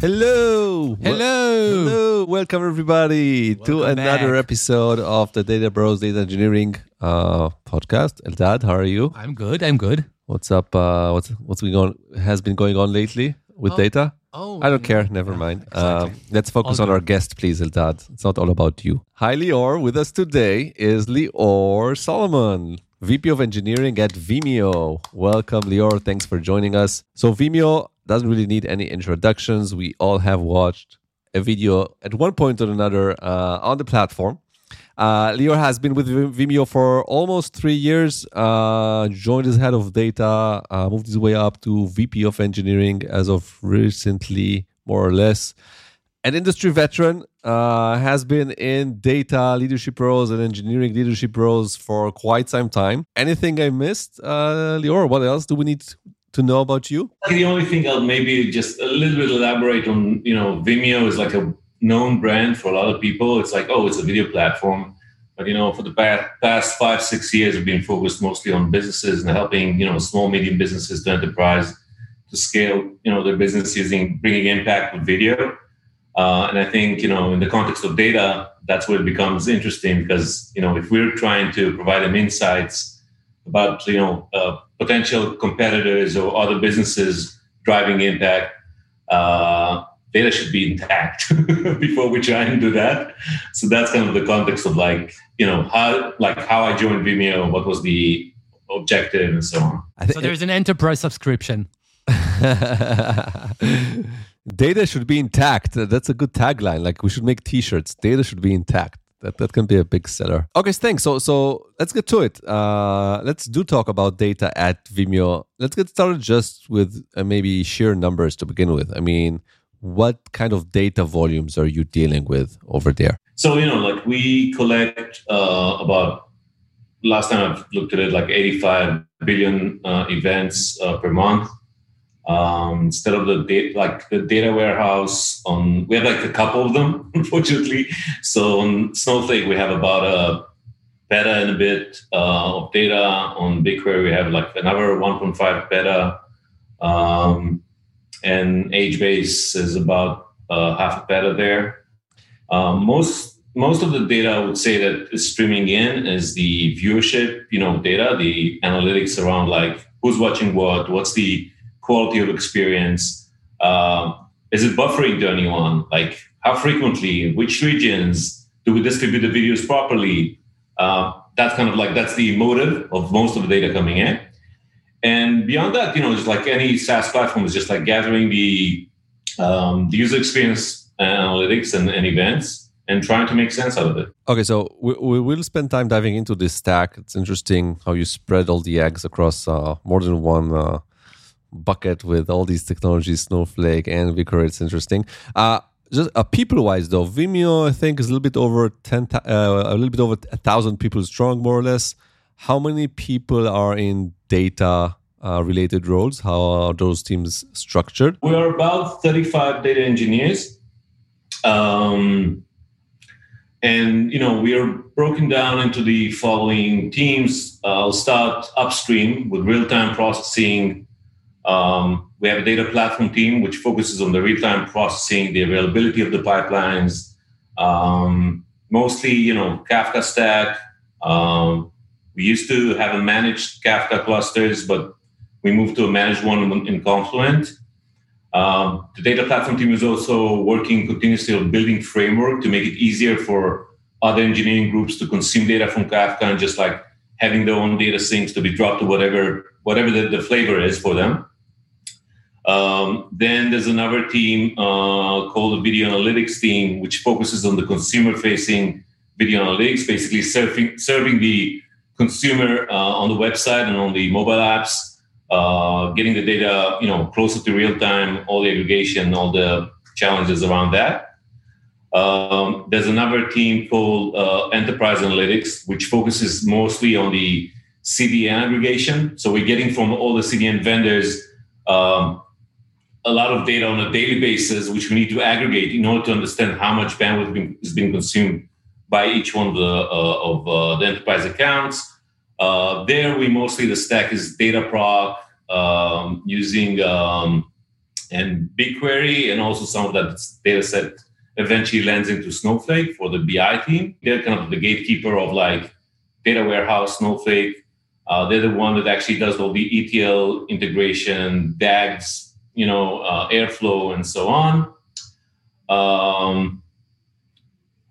Hello. Hello. Hello. Welcome everybody to another back. episode of the Data Bros Data Engineering uh, podcast. Eldad, how are you? I'm good. I'm good. What's up? Uh, what's been going on? Has been going on lately with Oh, data? Oh, I don't care. Never mind. exactly. Um, let's focus All on our guest, please, Eldad. It's not all about you. Hi, Lior. With us today is Lior Solomon, VP of Engineering at Vimeo. Welcome, Lior. Thanks for joining us. So, Vimeo doesn't really need any introductions. We all have watched a video at one point or another uh, on the platform. Uh, Lior has been with Vimeo for almost three years. Uh, joined as head of data, uh, moved his way up to VP of engineering as of recently, more or less. An industry veteran, uh, has been in data leadership roles and engineering leadership roles for quite some time. Anything I missed, uh, Lior? What else do we need to know about you? The only thing I'll maybe just a little bit elaborate on, you know, Vimeo is like a known brand for a lot of people. It's like, oh, it's a video platform. But, you know, for the past, five, six years, we've been focused mostly on businesses and helping, you know, small, medium businesses to enterprise to scale, you know, their business using bringing impact with video. Uh, and I think, you know, in the context of data, that's where it becomes interesting because, you know, if we're trying to provide them insights about, you know, uh, potential competitors or other businesses driving impact, uh, data should be intact before we try and do that. So that's kind of the context of like, you know, how, like how I joined Vimeo, what was the objective and so on. So there's an enterprise subscription. Data should be intact. That's a good tagline. Like we should make T-shirts. Data should be intact. That that can be a big seller. Okay, thanks. So so let's get to it. Uh, let's do talk about data at Vimeo. Let's get started just with uh, maybe sheer numbers to begin with. I mean, what kind of data volumes are you dealing with over there? So, you know, like we collect uh, about, last time I've looked at it, like 85 billion uh, events uh, per month. Um, instead of the data, like the data warehouse on, we have like a couple of them, unfortunately. So on Snowflake, we have about a peta and a bit uh, of data. On BigQuery, we have like another 1.5 peta. Um, and HBase is about uh, half a peta there. Um, most most of the data I would say that is streaming in is the viewership, you know, data, the analytics around like who's watching what, what's the quality of experience, uh, is it buffering to anyone, like how frequently, which regions, do we distribute the videos properly? Uh, that's kind of like that's the motive of most of the data coming in. And beyond that, you know, just like any SaaS platform is just like gathering the um, the user experience analytics and, and events and trying to make sense out of it. Okay, so we, we will spend time diving into this stack. It's interesting how you spread all the eggs across uh, more than one uh, bucket with all these technologies, Snowflake and BigQuery. It's interesting. Uh, just uh, people-wise, though, Vimeo I think is a little bit over ten, uh, a little bit over a thousand people strong, more or less. How many people are in data-related roles? How are those teams structured? We are about 35 data engineers. Um, and you know we are broken down into the following teams. Uh, I'll start upstream with real-time processing. Um, we have a data platform team which focuses on the real-time processing, the availability of the pipelines, um, mostly you know Kafka stack. Um, we used to have a managed Kafka clusters, but we moved to a managed one in Confluent. Um, the data platform team is also working continuously on building framework to make it easier for other engineering groups to consume data from Kafka and just like having their own data sinks to be dropped to whatever whatever the, the flavor is for them. Um, then there's another team uh, called the video analytics team, which focuses on the consumer-facing video analytics, basically serving serving the consumer uh, on the website and on the mobile apps uh, getting the data, you know, closer to real time, all the aggregation, all the challenges around that. Um, there's another team called uh, Enterprise Analytics, which focuses mostly on the CDN aggregation. So we're getting from all the CDN vendors um, a lot of data on a daily basis, which we need to aggregate in order to understand how much bandwidth being, is being consumed by each one of the uh, of uh, the enterprise accounts. Uh, there, we mostly the stack is Dataproc um, using um, and BigQuery, and also some of that data set eventually lands into Snowflake for the BI team. They're kind of the gatekeeper of like data warehouse, Snowflake. Uh, they're the one that actually does all the ETL integration, DAGs, you know, uh, Airflow, and so on. Um,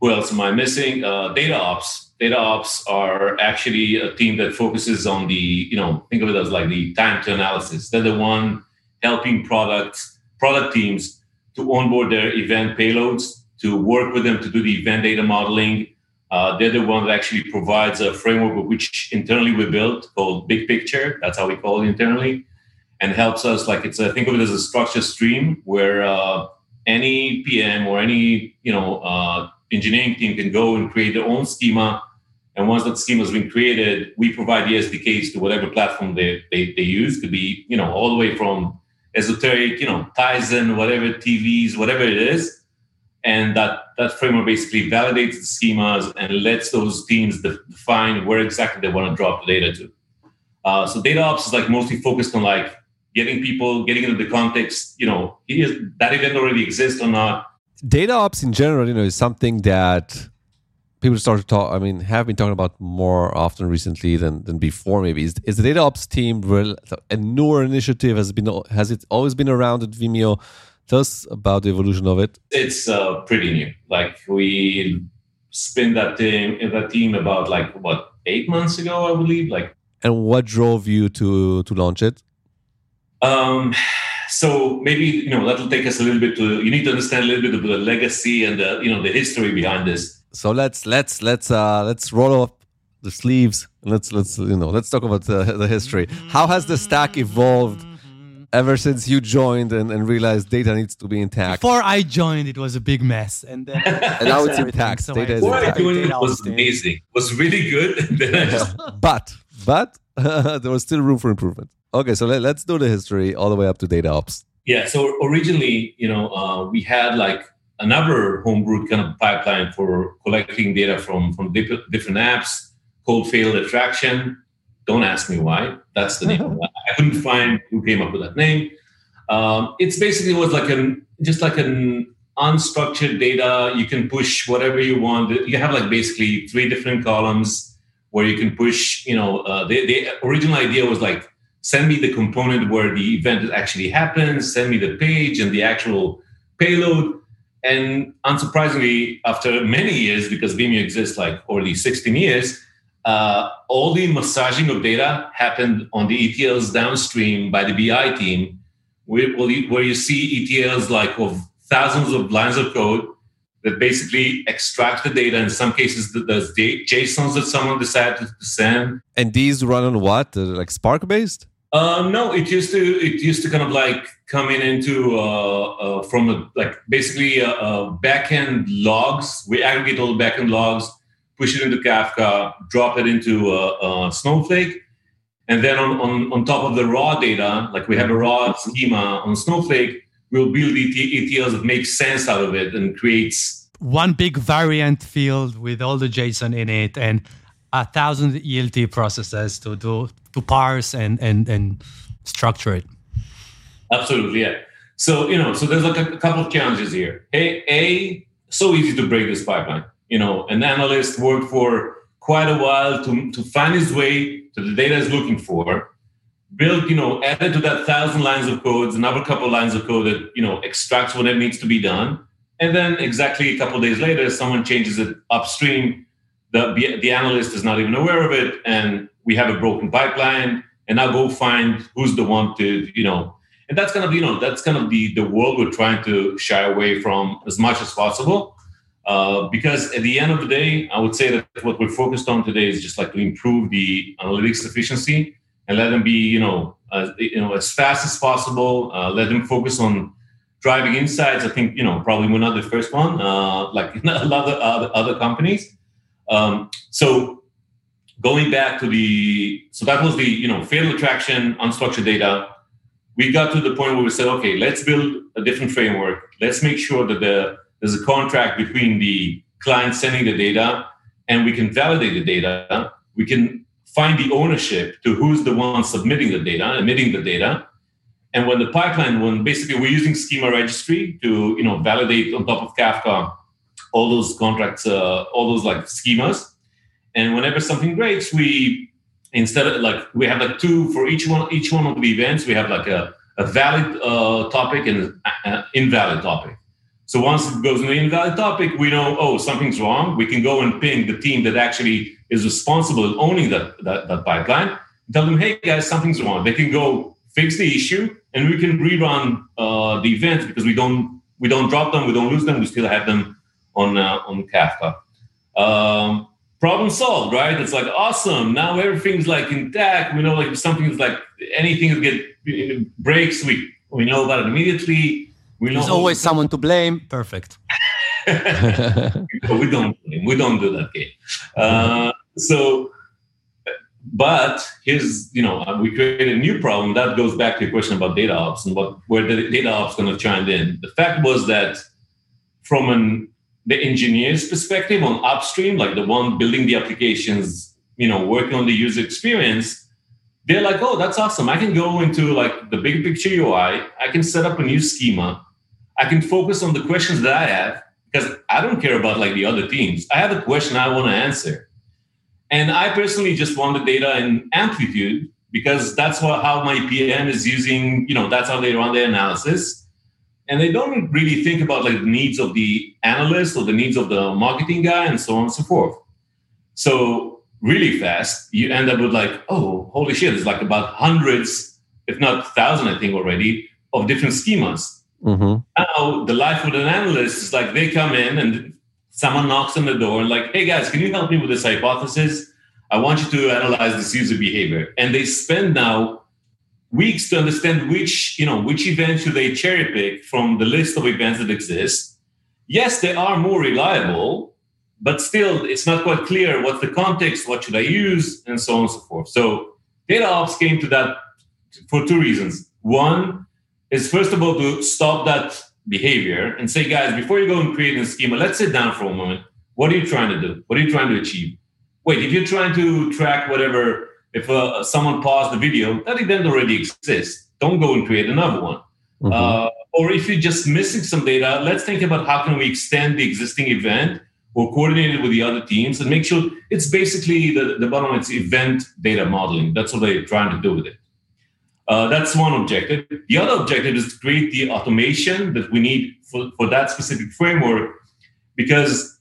who else am I missing? Uh, data ops. Data ops are actually a team that focuses on the, you know, think of it as like the time to analysis. They're the one helping products, product teams to onboard their event payloads, to work with them to do the event data modeling. Uh, they're the one that actually provides a framework which internally we built called Big Picture. That's how we call it internally, and helps us like it's a, think of it as a structured stream where uh, any PM or any you know uh, engineering team can go and create their own schema. And once that schema has been created, we provide the SDKs to whatever platform they, they, they use. Could be you know all the way from esoteric, you know, Tizen, whatever TVs, whatever it is. And that, that framework basically validates the schemas and lets those teams define where exactly they want to drop the data to. Uh, so data ops is like mostly focused on like getting people, getting into the context, you know, is, that event already exists or not. Data ops in general, you know, is something that people start to talk. I mean, have been talking about more often recently than, than before. Maybe is, is the data ops team real, a newer initiative? Has it been has it always been around at Vimeo? Tell us about the evolution of it. It's uh, pretty new. Like we spin that team that team about like what eight months ago, I believe. Like, and what drove you to to launch it? Um, so maybe you know that'll take us a little bit to. You need to understand a little bit of the legacy and the you know the history behind this. So let's let's let's uh let's roll up the sleeves. Let's let's you know let's talk about the, the history. How has the stack evolved? ever since you joined and, and realized data needs to be intact. Before I joined, it was a big mess, and then and now it's intact. So data is intact. Doing it was amazing. Was really good. just... but but there was still room for improvement. Okay, so let, us do the history all the way up to data ops. Yeah. So originally, you know, uh, we had like another homebrewed kind of pipeline for collecting data from from different apps called Fatal Attraction don't ask me why. That's the name. I couldn't find who came up with that name. Um, it's basically was like an just like an unstructured data. You can push whatever you want. You have like basically three different columns where you can push. You know, uh, the, the original idea was like send me the component where the event actually happens. Send me the page and the actual payload. And unsurprisingly, after many years, because Vimeo exists like already 16 years, uh, all the massaging of data happened on the ETLs downstream by the BI team, where, where you see ETLs like of thousands of lines of code that basically extract the data. In some cases, there's JSONs that someone decided to send. And these run on what? Uh, like Spark based? Uh, no, it used to it used to kind of like come in into uh, uh, from a, like basically uh, uh, backend logs. We aggregate all the backend logs push it into Kafka, drop it into a, a Snowflake, and then on, on, on top of the raw data, like we have a raw schema on Snowflake, we'll build ETLs that make sense out of it and creates one big variant field with all the JSON in it and a thousand ELT processes to do to parse and and and structure it. Absolutely, yeah. So you know, so there's like a, couple of challenges here. A, a so easy to break this pipeline you know, an analyst worked for quite a while to, to find his way to the data he's looking for, build, you know, added to that thousand lines of codes, another couple lines of code that, you know, extracts whatever needs to be done. And then exactly a couple days later, someone changes it upstream. The, the analyst is not even aware of it. And we have a broken pipeline. And now go find who's the one to, you know, and that's kind of, you know, that's kind of the, the world we're trying to shy away from as much as possible uh, because at the end of the day, I would say that what we're focused on today is just like to improve the analytics efficiency and let them be, you know, as, you know, as fast as possible. Uh, let them focus on driving insights. I think, you know, probably we're not the first one, uh, like a lot of other, other companies. Um, so going back to the, so that was the, you know, Fatal Attraction, unstructured data. We got to the point where we said, okay, let's build a different framework. Let's make sure that the there's a contract between the client sending the data and we can validate the data. We can find the ownership to who's the one submitting the data, emitting the data. And when the pipeline, when basically we're using schema registry to you know validate on top of Kafka all those contracts, uh, all those like schemas. And whenever something breaks, we instead of like we have like two for each one each one of the events. We have like a, a valid uh, topic and an invalid topic. So once it goes in the invalid topic, we know oh something's wrong. We can go and ping the team that actually is responsible owning that that, that pipeline. Tell them hey guys something's wrong. They can go fix the issue and we can rerun uh, the events because we don't we don't drop them, we don't lose them, we still have them on uh, on Kafka. Um, problem solved, right? It's like awesome. Now everything's like intact. We know like if something's like anything that get breaks, we we know about it immediately. We know There's always someone to blame. Perfect. we don't we don't do that game. Uh, so but here's you know we created a new problem that goes back to your question about data ops and what where the data ops going to chime in the fact was that from an the engineer's perspective on upstream like the one building the applications you know working on the user experience they're like oh that's awesome. I can go into like the big picture ui i. Can set up a new schema. I can focus on the questions that i have because i don't care about like the other teams. I have a question i want to answer. And I personally just want the data in amplitude because that's what, how my PM is using, you know, that's how they run their analysis. And they don't really think about like the needs of the analyst or the needs of the marketing guy and so on and so forth. So really fast, you end up with like, oh, holy shit, there's like about hundreds, if not thousand, I think already, of different schemas. Mm-hmm. Now the life of an analyst is like they come in and someone knocks on the door and like, hey guys, can you help me with this hypothesis? I want you to analyze this user behavior. And they spend now weeks to understand which, you know, which event should they cherry pick from the list of events that exist. Yes, they are more reliable, but still it's not quite clear what's the context, what should I use, and so on and so forth. So data ops came to that for two reasons. One is first of all to stop that behavior and say, guys, before you go and create a schema, let's sit down for a moment. What are you trying to do? What are you trying to achieve? Wait, if you're trying to track whatever, if uh, someone paused the video, that event already exists. Don't go and create another one. Mm-hmm. Uh, or if you're just missing some data, let's think about how can we extend the existing event or coordinate it with the other teams and make sure it's basically the, the bottom it's event data modeling. That's what they're trying to do with it. Uh, that's one objective. The other objective is to create the automation that we need for, for that specific framework because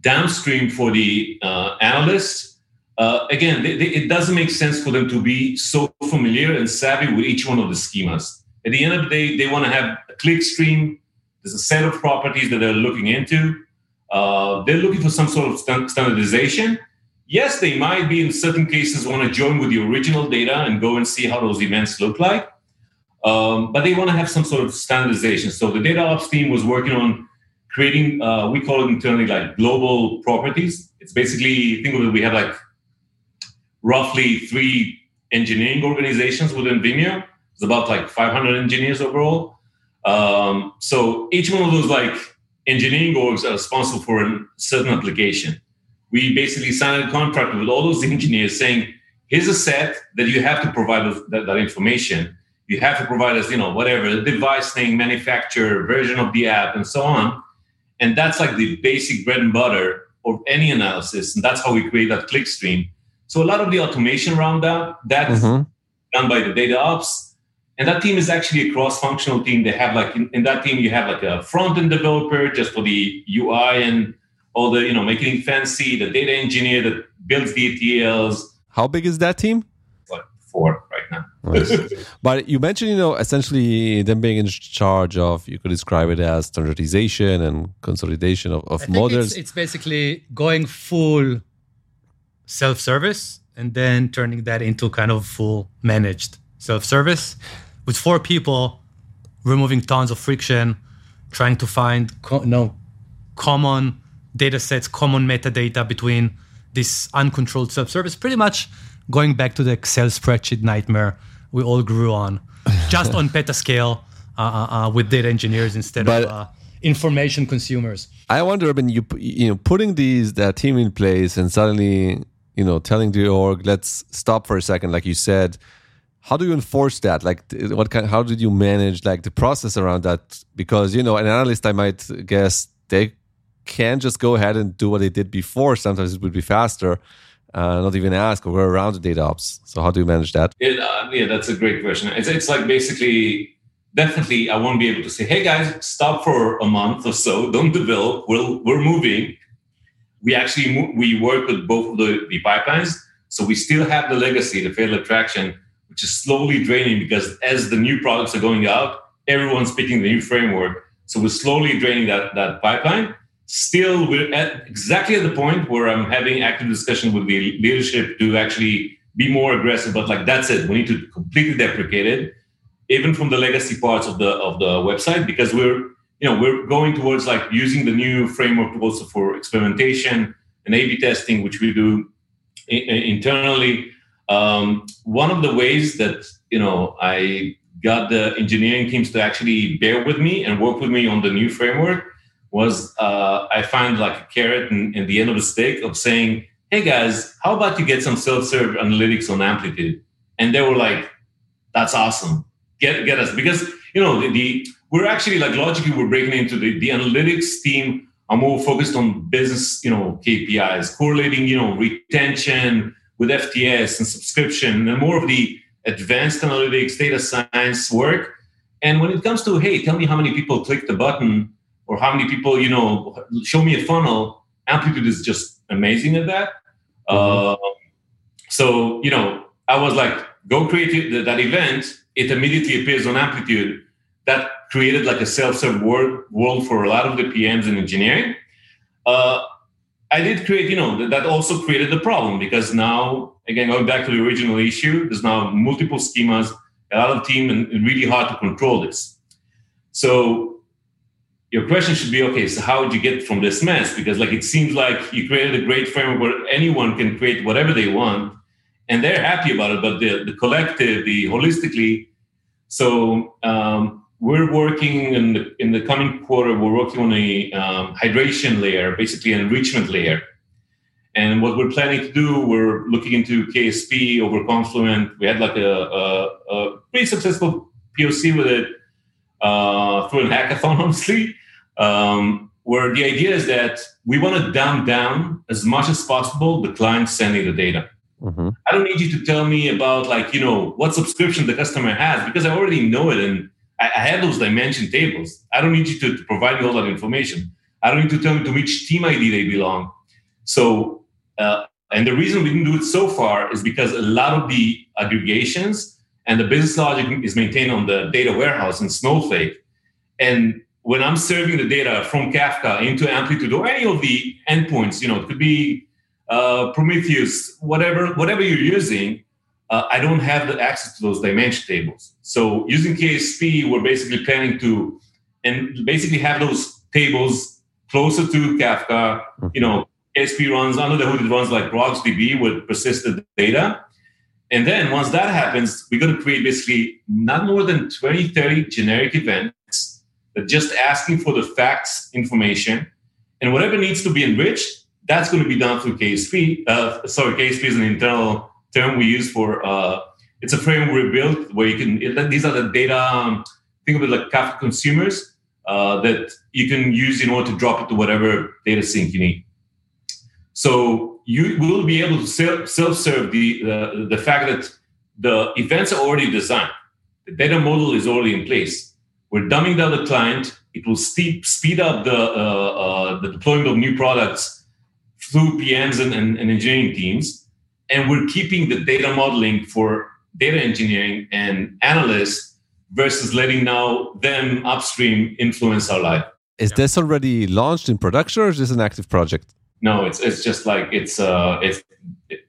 downstream for the uh, analysts, uh, again, they, they, it doesn't make sense for them to be so familiar and savvy with each one of the schemas. At the end of the day, they want to have a click stream. There's a set of properties that they're looking into. Uh, they're looking for some sort of standardization yes, they might be in certain cases want to join with the original data and go and see how those events look like. Um, but they want to have some sort of standardization. So the data ops team was working on creating, uh, we call it internally like global properties. It's basically, think of it, we have like roughly three engineering organizations within Vimeo. It's about like 500 engineers overall. Um, so each one of those like engineering orgs are responsible for a certain application we basically signed a contract with all those engineers saying, here's a set that you have to provide us that, that information. You have to provide us, you know, whatever, the device thing, manufacturer, version of the app, and so on. And that's like the basic bread and butter of any analysis. And that's how we create that click stream. So a lot of the automation around that, that's mm-hmm. done by the data ops. And that team is actually a cross-functional team. They have like in, in that team, you have like a front-end developer just for the UI and all the, you know, making it fancy, the data engineer that builds the ETLs. How big is that team? Like four right now. but you mentioned, you know, essentially them being in charge of, you could describe it as standardization and consolidation of, of models. It's, it's basically going full self service and then turning that into kind of full managed self service with four people removing tons of friction, trying to find co- no common data sets, common metadata between this uncontrolled subservice, pretty much going back to the Excel spreadsheet nightmare we all grew on, just on petascale uh, uh, uh, with data engineers instead but of uh, information consumers. I wonder, I mean, you you know, putting these that team in place and suddenly, you know, telling the org, let's stop for a second, like you said. how do you enforce that? Like, what kind? How did you manage like the process around that? Because you know, an analyst, I might guess they can't just go ahead and do what they did before. Sometimes it would be faster. Uh, not even ask or around the data ops. So how do you manage that? It, uh, yeah, that's a great question. It's, it's like basically definitely I won't be able to say, hey guys, stop for a month or so, don't develop, we're, we're moving. We actually we work with both of the, the pipelines. So we still have the legacy, the Fatal Attraction, which is slowly draining because as the new products are going out, everyone's picking the new framework. So we're slowly draining that, that pipeline. Still, we're at exactly at the point where I'm having active discussion with the leadership to actually be more aggressive. But like that's it, we need to completely deprecate it even from the legacy parts of the of the website because we're you know we're going towards like using the new framework also for experimentation and A/B testing, which we do internally. Um, one of the ways that you know I got the engineering teams to actually bear with me and work with me on the new framework was uh, I find like a carrot in, in the end of the stick of saying, "Hey guys, how about you get some self-serve analytics on Amplitude?" And they were like, "That's awesome." get get us because you know the, the we're actually like logically we're breaking into the, the analytics team are more focused on business you know KPIs correlating you know retention with FTS and subscription and more of the advanced analytics data science work and when it comes to hey tell me how many people click the button or how many people you know show me a funnel amplitude is just amazing at that mm-hmm. uh, so you know i was like go create that event it immediately appears on Amplitude. That created like a self-serve world, world for a lot of the PMs in engineering. Uh, I did create, you know, that also created the problem because now, again, going back to the original issue, there's now multiple schemas, a lot of team, and really hard to control this. So your question should be, okay, so how did you get from this mess? Because like it seems like you created a great framework where anyone can create whatever they want, and they're happy about it. But the, the collective, the holistically, so um, we're working in the in the coming quarter. We're working on a um, hydration layer, basically an enrichment layer. And what we're planning to do, we're looking into KSP over Confluent. We had like a, a, a pretty successful POC with it uh, through a hackathon, honestly. Um, where the idea is that we want to dumb down as much as possible the client sending the data. Mm-hmm. I don't need you to tell me about like you know what subscription the customer has because I already know it and I, have those dimension tables. I don't need you to, to, provide me all that information. I don't need to tell me to which team ID they belong. So, uh, and the reason we didn't do it so far is because a lot of the aggregations and the business logic is maintained on the data warehouse in Snowflake. And when I'm serving the data from Kafka into Amplitude or any of the endpoints, you know, it could be uh, Prometheus, whatever whatever you're using, uh, I don't have the access to those dimension tables. So using KSP, we're basically planning to and basically have those tables closer to Kafka. You know, KSP runs under the hood. It runs like RocksDB with persistent data. And then once that happens, we're going to create basically not more than 20, 30 generic events that just asking for the facts information. And whatever needs to be enriched, that's going to be done through KSP. Uh, sorry, KSP is an internal term we use for. Uh, it's a framework we built where you can. It, these are the data. Um, think of it like Kafka consumers uh, that you can use in order to drop it to whatever data sink you need. So you will be able to self-serve the uh, the fact that the events are already designed. The data model is already in place. We're dumbing down the client. It will speed speed up the uh, uh, the deployment of new products through PMs and, and, and engineering teams. And we're keeping the data modeling for data engineering and analysts versus letting now them upstream influence our life. Is yeah. this already launched in production or is this an active project? No, it's it's just like it's uh it's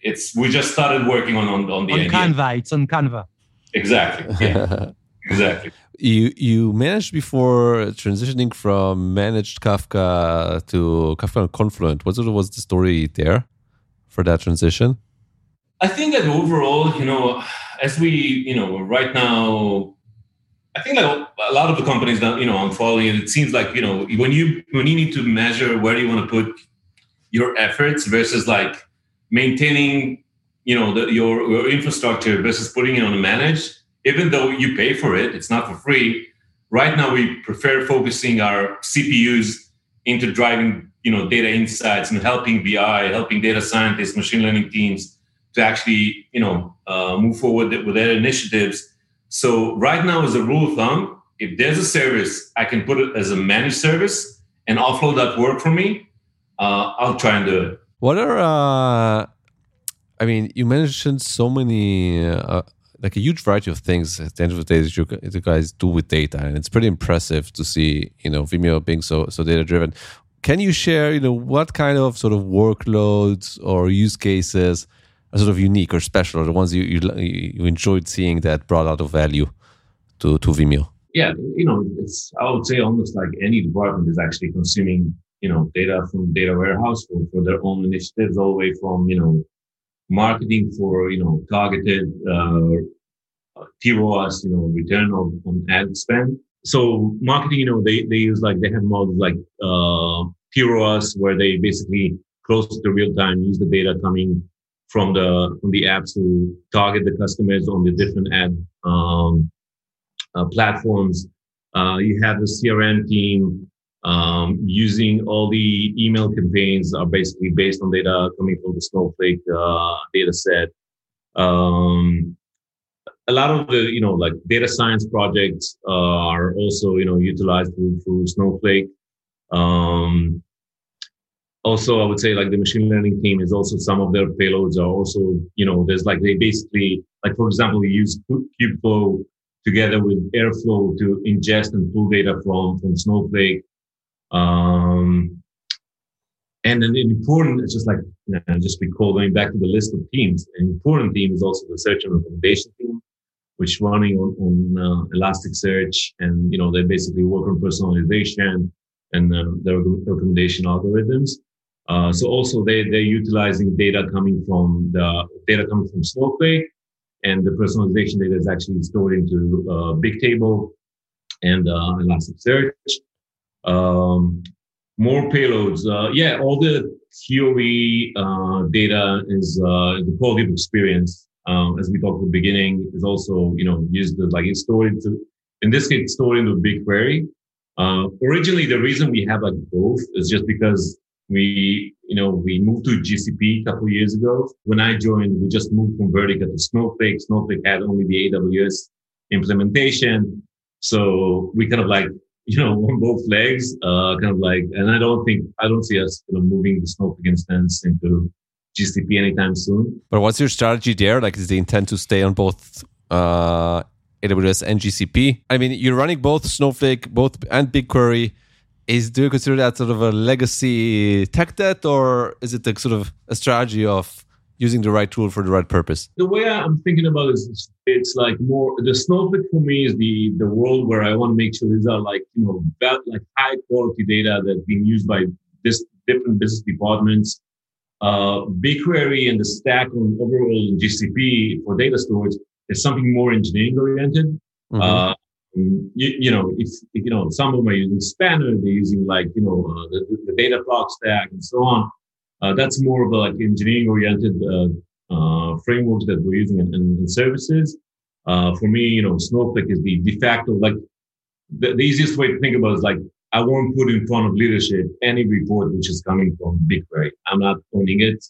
it's we just started working on on, on the on idea. Canva. It's on Canva. Exactly. Yeah. exactly. You you managed before transitioning from managed Kafka to Kafka and Confluent. What sort of was the story there for that transition? I think that overall, you know, as we, you know, right now, I think like a lot of the companies that you know I'm following, it seems like you know when you when you need to measure where you want to put your efforts versus like maintaining you know the, your your infrastructure versus putting it on a managed, even though you pay for it, it's not for free. Right now, we prefer focusing our CPUs into driving you know data insights and helping BI, helping data scientists, machine learning teams to actually you know uh, move forward with their initiatives. So right now, as a rule of thumb, if there's a service, I can put it as a managed service and offload that work for me. Uh, I'll try and do it. What are uh, I mean, you mentioned so many, uh, like a huge variety of things at the end of the day that you, you guys do with data, and it's pretty impressive to see, you know, Vimeo being so so data driven. Can you share, you know, what kind of sort of workloads or use cases are sort of unique or special, or the ones you you, you enjoyed seeing that brought out of value to to Vimeo? Yeah, you know, it's I would say almost like any department is actually consuming, you know, data from data warehouse for, for their own initiatives, all the way from you know marketing for you know targeted uh, TROAS, you know, return on, on ad spend. So marketing, you know, they they use like they have models like uh, TROAS where they basically close to real time use the data coming from the from the apps to target the customers on the different ad um, uh, platforms. Uh, you have the CRM team um, using all the email campaigns are basically based on data coming from the Snowflake uh, data set. Um, a lot of the, you know, like data science projects are also, you know, utilized through, through Snowflake. Um, also, I would say like the machine learning team is also some of their payloads are also, you know, there's like they basically, like for example, we use Kubeflow together with Airflow to ingest and pull data from from Snowflake. Um, and an important, it's just like, you know, just recall going back to the list of teams, an important team is also the search and recommendation team, which running on, on uh, Elasticsearch. And, you know, they basically work on personalization and uh, their recommendation algorithms. Uh, so also they, they're utilizing data coming from the data coming from Snowflake and the personalization data is actually stored into uh, Bigtable and uh, Elasticsearch. Um, more payloads. Uh, yeah, all the theory uh, data is uh, the quality of experience. Um, as we talked at the beginning, is also you know used as like it's stored into in this case stored into BigQuery. Uh, originally, the reason we have like both is just because we you know we moved to GCP a couple years ago. When I joined, we just moved from Vertica to Snowflake. Snowflake had only the AWS implementation, so we kind of like you know, on both legs, uh, kind of like, and I don't think, I don't see us you know, moving the Snowflake instance into GCP anytime soon. But what's your strategy there? Like, is the intent to stay on both uh, AWS and GCP? I mean, you're running both Snowflake, both and BigQuery. Is do you consider that sort of a legacy tech debt, or is it a sort of a strategy of using the right tool for the right purpose? The way I'm thinking about it is it's like more the snowflake for me is the the world where I want to make sure these are like you know about like high quality data that's being used by this different business departments. Uh, BigQuery and the stack on overall GCP for data storage is something more engineering oriented. Mm-hmm. Uh, you, you, know, if, if, you know, some of them are using Spanner, they're using like, you know, uh, the, the Dataflow stack and so on. Uh, that's more of a like engineering oriented uh, uh, frameworks that we're using in, services. for me, you know, Snowflake is the de facto, like the, the easiest way to think about is like, I won't put in front of leadership any report which is coming from BigQuery. I'm not owning it.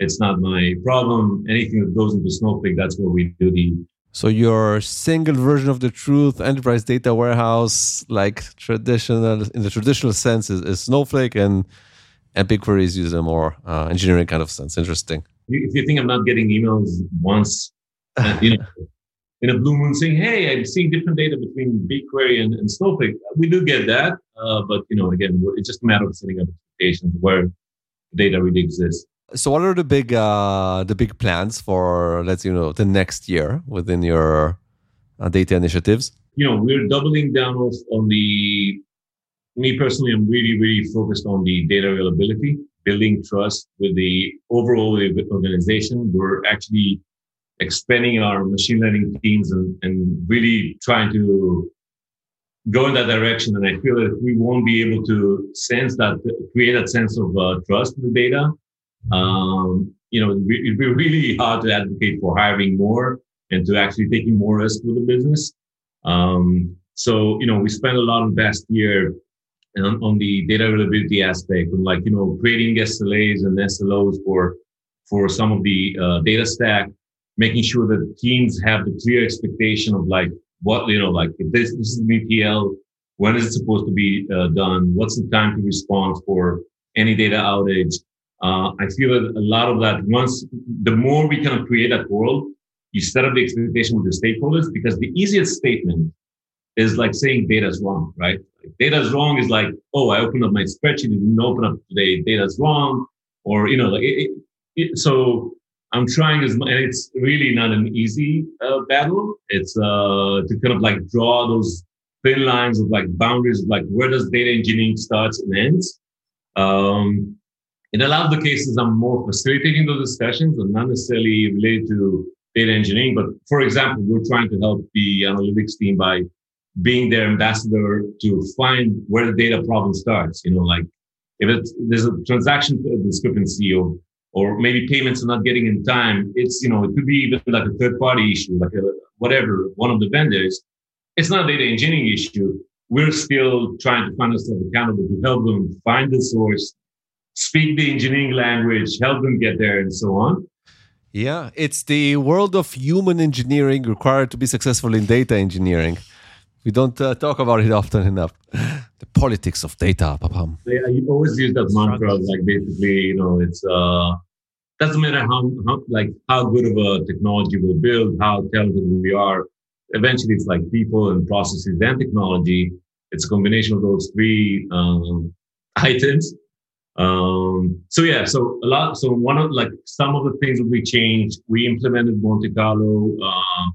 It's not my problem. Anything that goes into Snowflake, that's where we do the so your single version of the truth enterprise data warehouse, like traditional in the traditional sense, is, is Snowflake, and and BigQuery is used in a more uh, engineering kind of sense. Interesting. If you think I'm not getting emails once, uh, you know, in a blue moon saying, "Hey, I'm seeing different data between BigQuery and, and Snowflake," we do get that. Uh, but you know, again, it's just a matter of setting up expectations where data really exists. So, what are the big uh, the big plans for let's you know the next year within your uh, data initiatives? You know, we're doubling down on the me personally, I'm really, really focused on the data availability, building trust with the overall organization. We're actually expanding our machine learning teams and, and really trying to go in that direction. And I feel that we won't be able to sense that, create that sense of uh, trust in the data, um, you know, it'd be really hard to advocate for hiring more and to actually taking more risk with the business. Um, so, you know, we spent a lot of last year on, on the data availability aspect, and like, you know, creating SLAs and SLOs for, for some of the uh, data stack, making sure that teams have the clear expectation of like what, you know, like if this, this is an ETL, when is it supposed to be uh, done? What's the time to respond for any data outage? Uh, I feel that a lot of that once the more we kind of create that world, you set up the expectation with the stakeholders because the easiest statement is like saying data is wrong, right? Like, data is wrong is like, oh, I opened up my spreadsheet, didn't open up today, data is wrong, or you know, like it, it, it, so I'm trying as much, and it's really not an easy uh, battle. It's uh, to kind of like draw those thin lines of like boundaries of like where does data engineering starts and ends. Um, in a lot of the cases, I'm more facilitating those discussions and not necessarily related to data engineering. But for example, we're trying to help the analytics team by being their ambassador to find where the data problem starts. You know, like if it's, there's a transaction discrepancy or, or maybe payments are not getting in time, it's, you know, it could be even like a third party issue, like a, whatever, one of the vendors. It's not a data engineering issue. We're still trying to find ourselves accountable to help them find the source, speak the engineering language, help them get there, and so on. Yeah, it's the world of human engineering required to be successful in data engineering. We don't uh, talk about it often enough. the politics of data, papam. Yeah, you always use that mantra, like basically, you know, it's uh, doesn't matter how, how like how good of a technology we build, how talented we are. Eventually, it's like people and processes and technology. It's a combination of those three um, items um, so yeah, so a lot. So one of like some of the things that we changed, we implemented Monte Carlo uh,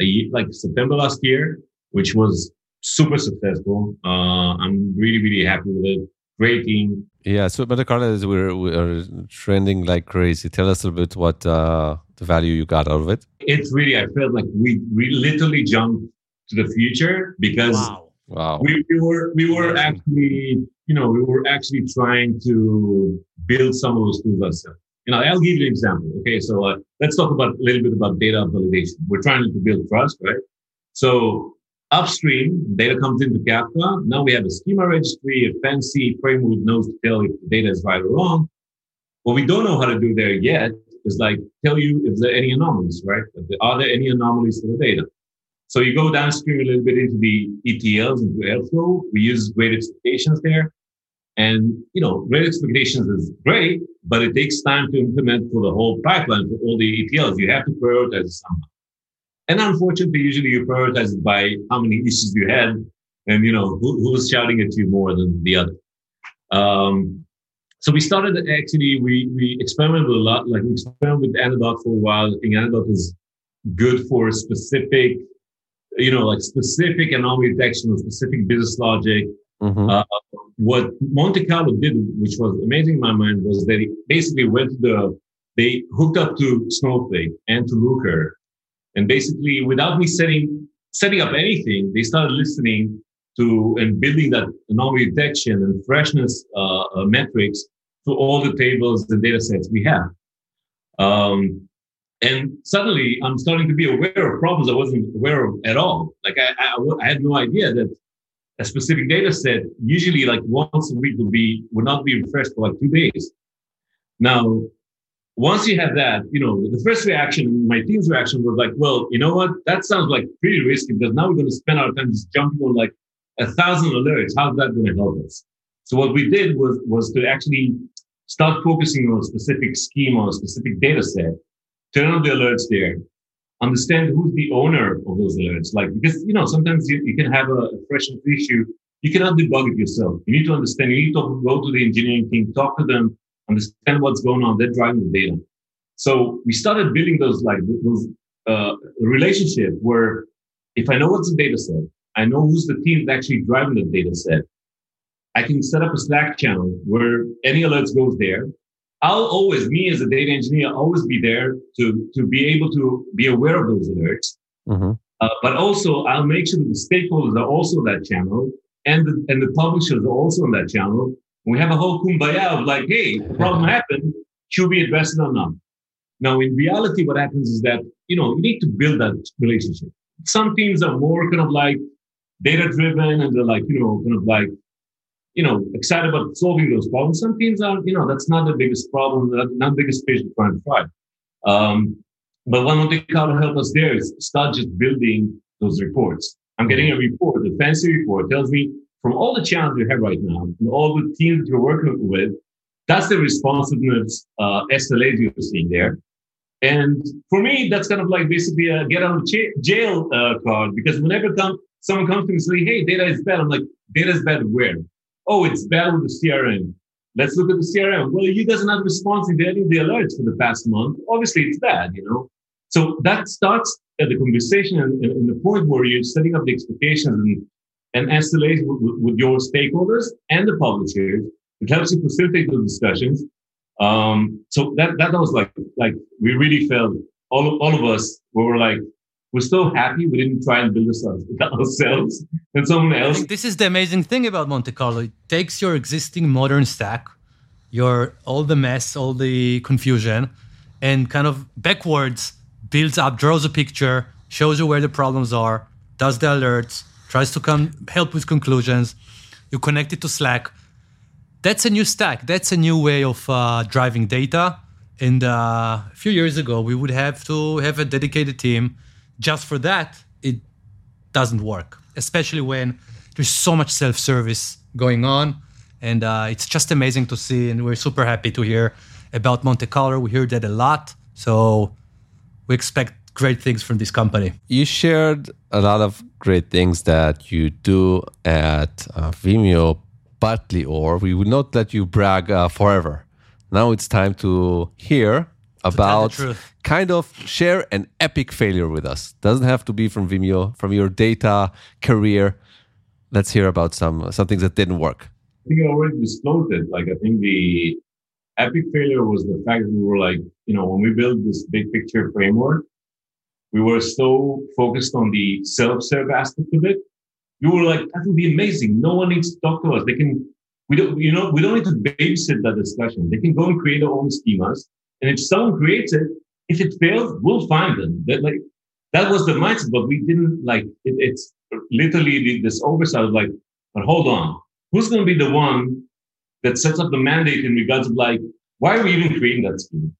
a, like September last year, which was super successful. Uh, I'm really really happy with it. Great team. Yeah, so Monte Carlo is we're we're trending like crazy. Tell us a little bit what uh, the value you got out of it. It's really I felt like we we literally jumped to the future because. Wow. Wow. We, we were we were actually you know, we were actually trying to build some of those tools ourselves. You know, I'll give you an example. Okay, so uh, let's talk about a little bit about data validation. We're trying to build trust, right? So upstream, data comes into Kafka. Now we have a schema registry, a fancy framework knows to tell if the data is right or wrong. What we don't know how to do there yet is like tell you if there are any anomalies, right? Are there any anomalies for the data? So you go downstream a little bit into the ETLs, into Airflow. We use great expectations there. And, you know, great expectations is great, but it takes time to implement for the whole pipeline for all the ETLs. You have to prioritize somehow. And unfortunately, usually you prioritize it by how many issues you had and, you know, who, who's shouting at you more than the other. Um, so we started actually, we, we experimented a lot, like we experimented with Anodot for a while. I think Anodot is good for specific, you know, like specific anomaly detection or specific business logic Mm-hmm. Uh, what Monte Carlo did, which was amazing in my mind, was they basically went to the, they hooked up to Snowflake and to Looker. And basically, without me setting, setting up anything, they started listening to and building that anomaly detection and freshness uh, uh, metrics to all the tables and data sets we have. Um, and suddenly I'm starting to be aware of problems I wasn't aware of at all. Like I, I, I had no idea that a specific data set, usually like once a week would be, would not be refreshed for like two days. Now, once you have that, you know, the first reaction, my team's reaction was like, well, you know what? That sounds like pretty risky because now we're going to spend our time just jumping on like a thousand alerts. How's that going to help us? So what we did was, was to actually start focusing on a specific scheme or a specific data set, turn on the alerts there, understand who's the owner of those alerts. Like, because, you know, sometimes you, you can have a, freshness issue. You cannot debug it yourself. You need to understand, you need to go to the engineering team, talk to them, understand what's going on. They're driving the data. So we started building those, like, those, uh, relationship where if I know what's the data set, I know who's the team that's actually driving the data set. I can set up a Slack channel where any alerts goes there. I'll always, me as a data engineer, always be there to, to be able to be aware of those alerts. Mm-hmm. Uh, but also, I'll make sure that the stakeholders are also on that channel and the, and the publishers are also on that channel. And we have a whole kumbaya of like, hey, problem happened. should we address it or not? Now, in reality, what happens is that, you know, you need to build that relationship. Some teams are more kind of like data driven and they're like, you know, kind of like, you know, excited about solving those problems. Some teams are, you know, that's not the biggest problem, not the biggest fish to try and fry. Um, but what Monte Carlo helped us there is start just building those reports. I'm getting a report, a fancy report, tells me from all the challenges you have right now and all the teams that you're working with, that's the responsiveness uh, SLAs you're seeing there. And for me, that's kind of like basically a get out of jail uh, card because whenever come, someone comes to me and say, hey, data is bad, I'm like, data is bad where? Oh, it's bad with the CRM. Let's look at the CRM. Well, you are not responding to any of the alerts for the past month. Obviously, it's bad, you know? So that starts at the conversation and, and, and the point where you're setting up the expectations and, and SLAs with, with, your stakeholders and the publishers. It helps you facilitate those discussions. Um, so that, that was like, like we really felt all, all of us we were like, we're so happy we didn't try and build this ourselves and someone else. this is the amazing thing about Monte Carlo. It takes your existing modern stack, your all the mess, all the confusion, and kind of backwards builds up, draws a picture, shows you where the problems are, does the alerts, tries to come help with conclusions. You connect it to Slack. That's a new stack. That's a new way of uh, driving data. And uh, a few years ago, we would have to have a dedicated team just for that. It doesn't work, especially when there's so much self-service going on. And uh, it's just amazing to see. And we're super happy to hear about Monte Carlo. We hear that a lot. So we expect great things from this company. You shared a lot of great things that you do at uh, Vimeo, but Lior, we will not let you brag uh, forever. Now it's time to hear about kind of share an epic failure with us. Doesn't have to be from Vimeo, from your data career. Let's hear about some some things that didn't work. I think I already disclosed it. Like I think the epic failure was the fact that we were like, you know, when we built this big picture framework, we were so focused on the self-serve aspect of it. We were like, that would be amazing. No one needs to talk to us. They can, we don't, you know, we don't need to babysit that discussion. They can go and create their own schemas. And if someone creates it, if it fails, we'll find them. That like, that was the mindset, but we didn't like it, it's literally this oversight of like, but hold on, who's going to be the one that sets up the mandate in regards of like, why are we even creating that scheme?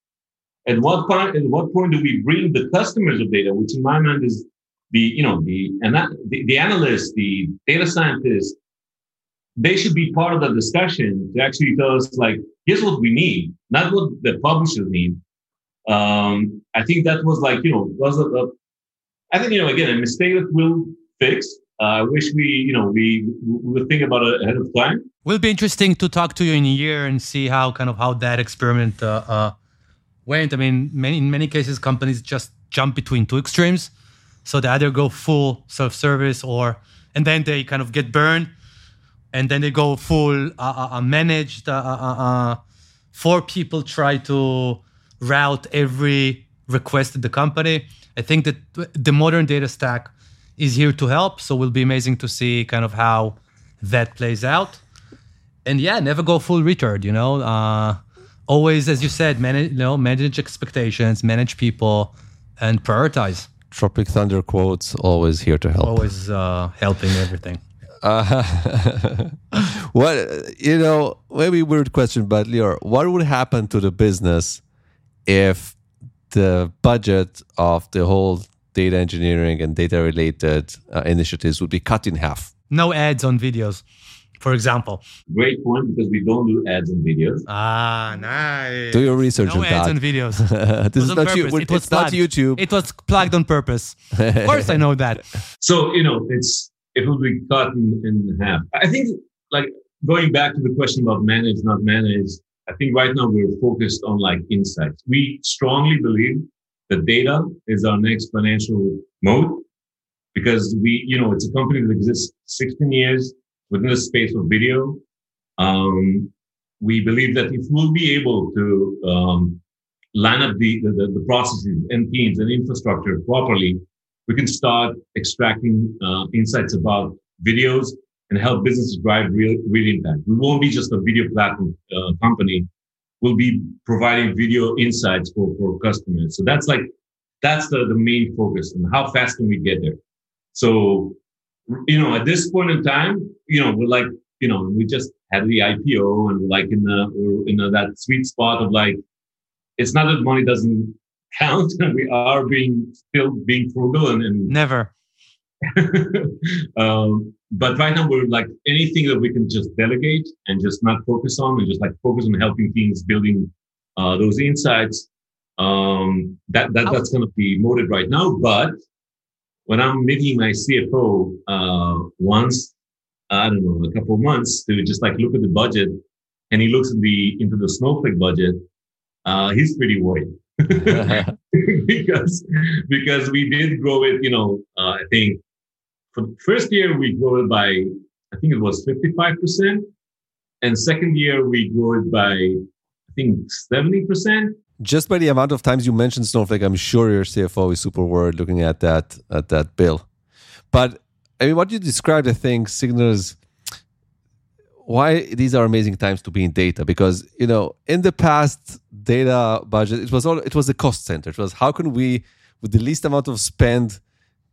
At what point, at what point do we bring the customers of data, which in my mind is the, you know, the, and the, the analyst, the data scientist, they should be part of the discussion to actually tell us like, here's what we need, not what the publishers need. Um, I think that was like, you know, was a, a I think, you know, again, a mistake that we'll fix. Uh, I wish we, you know, we, we would think about it ahead of time. Will be interesting to talk to you in a year and see how kind of how that experiment uh, uh, went. I mean, many, in many cases, companies just jump between two extremes. So they either go full self-service or, and then they kind of get burned, and then they go full uh, uh, uh managed. four people try to route every request at the company. I think that the modern data stack is here to help. So it will be amazing to see kind of how that plays out. And yeah, never go full retard, you know. Uh, always, as you said, manage, you know, manage expectations, manage people, and prioritize. Tropic Thunder quotes always here to help. Always uh, helping everything. Uh, what you know, maybe weird question, but Lior, what would happen to the business if the budget of the whole data engineering and data related uh, initiatives would be cut in half. No ads on videos, for example. Great point because we don't do ads on videos. Ah, nice. Do your research no on ads that. on videos. this is not you. It it's not YouTube. It was plugged on purpose. of course, I know that. So you know, it's it will be cut in, in half. I think, like going back to the question about managed, not managed. I think right now we're focused on like insights. We strongly believe that data is our next financial mode because we, you know, it's a company that exists 16 years within the space of video. Um, we believe that if we'll be able to um, line up the, the, the, processes and teams and infrastructure properly, we can start extracting uh, insights about videos and help businesses drive real, real impact. We won't be just a video platform uh, company. will be providing video insights for, for customers. So that's like, that's the, the main focus and how fast can we get there? So, you know, at this point in time, you know, we're like, you know, we just had the IPO and we're like in the, we're in the, that sweet spot of like, it's not that money doesn't count and we are being still being frugal and, and never. um, but right now we're like anything that we can just delegate and just not focus on and just like focus on helping teams building uh, those insights um, that, that that's going to be molded right now. But when i'm meeting my cfo uh, once i don't know a couple of months to just like look at the budget and he looks at the into the snowflake budget uh, he's pretty worried because because we did grow it you know uh, i think for the first year, we grew it by, I think it was 55%. And second year, we grew it by, I think, 70%. Just by the amount of times you mentioned Snowflake, I'm sure your CFO is super worried looking at that at that bill. But I mean, what you described, I think, signals why these are amazing times to be in data. Because you know, in the past, data budget it was all it was a cost center. It was how can we, with the least amount of spend,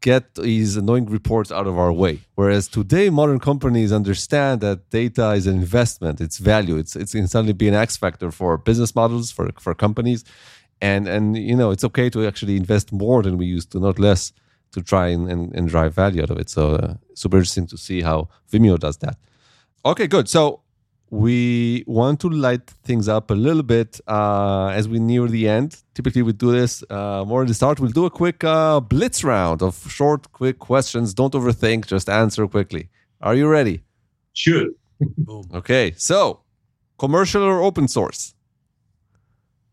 get these annoying reports out of our way. Whereas today, modern companies understand that data is an investment, it's value, it's it's can suddenly be an X factor for business models for for companies, and and you know it's okay to actually invest more than we used to, not less, to try and and, and drive value out of it. So uh, super interesting to see how Vimeo does that. Okay, good. So we want to light things up a little bit uh, as we near the end. Typically, we do this uh, more at the start. We'll do a quick uh, blitz round of short, quick questions. Don't overthink, just answer quickly. Are you ready? Sure. okay, so commercial or open source?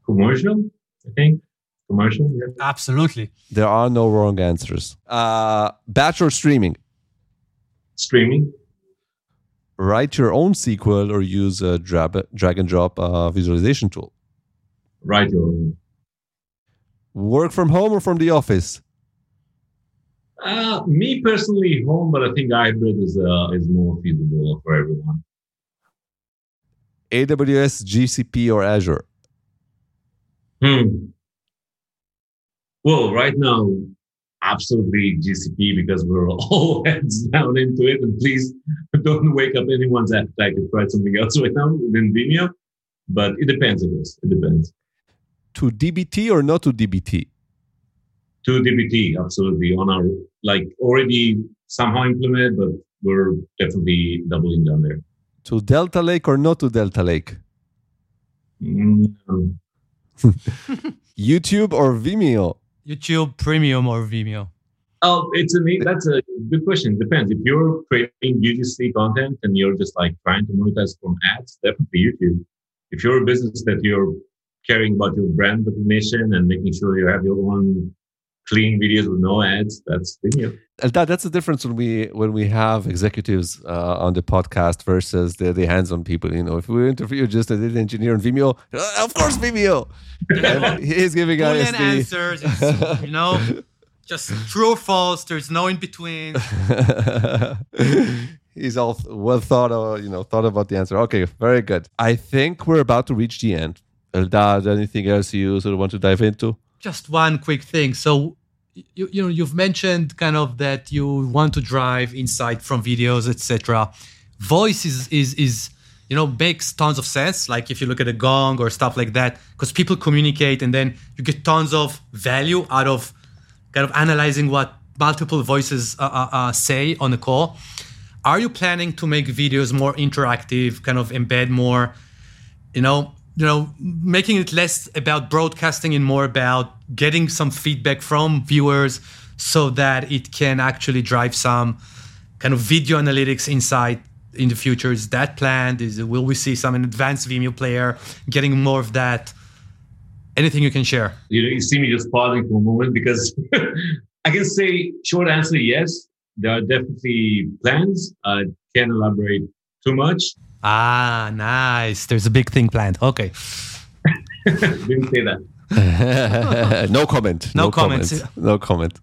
Commercial, I think. Commercial, yeah. Absolutely. There are no wrong answers. Uh, batch or streaming? Streaming write your own SQL or use a drag, drag and drop uh, visualization tool? Write your own. Work from home or from the office? Uh, me personally, home, but I think hybrid is uh, is more feasible for everyone. AWS, GCP, or Azure? Hmm. Well, right now, absolutely GCP because we're all heads down into it. And please don't wake up anyone's appetite to try something else right now within Vimeo. But it depends, I guess. It depends. To DBT or not to DBT? To DBT, absolutely. On our, like, already somehow implemented, but we're definitely doubling down there. To Delta Lake or not to Delta Lake? Mm. YouTube or Vimeo? YouTube Premium or Vimeo? Oh, it's a that's a good question. It Depends. If you're creating UGC content and you're just like trying to monetize from ads, definitely YouTube. If you're a business that you're caring about your brand recognition and making sure you have your own clean videos with no ads, that's Vimeo. That, that's the difference when we when we have executives uh, on the podcast versus the, the hands-on people. You know, if we interview just a data engineer on Vimeo, uh, of course Vimeo. he's giving us the answers. you know, just true or false. There's no in between. He's all well thought of, you know, thought about the answer. Okay, very good. I think we're about to reach the end. Eldad, anything else you sort of want to dive into? Just one quick thing. So, you, you know, you've mentioned kind of that you want to drive insight from videos, etc. Voice is is is you know makes tons of sense. Like if you look at a Gong or stuff like that, because people communicate and then you get tons of value out of kind of analyzing what multiple voices uh, uh, uh, say on a call. Are you planning to make videos more interactive, kind of embed more, you know, you know, making it less about broadcasting and more about getting some feedback from viewers so that it can actually drive some kind of video analytics insight in the future? Is that planned? Is will we see some advanced Vimeo player getting more of that? Anything you can share? You know, you see me just pausing for a moment because I can say short answer yes. There are definitely plans. I can't elaborate too much. Ah, nice. There's a big thing planned. Okay. Didn't say that. no comment. No, no comment. No comment.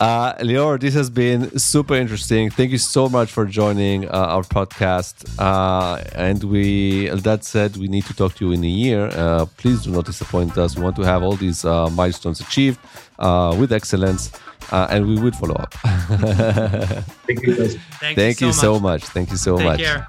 Uh, Lior, this has been super interesting. Thank you so much for joining uh, our podcast. Uh, and we, that said, we need to talk to you in a year. Uh, please do not disappoint us. We want to have all these uh, milestones achieved uh, with excellence, and we will follow up. Thank you. Thank, Thank you, you so, so much. Thank you so Take much. Care.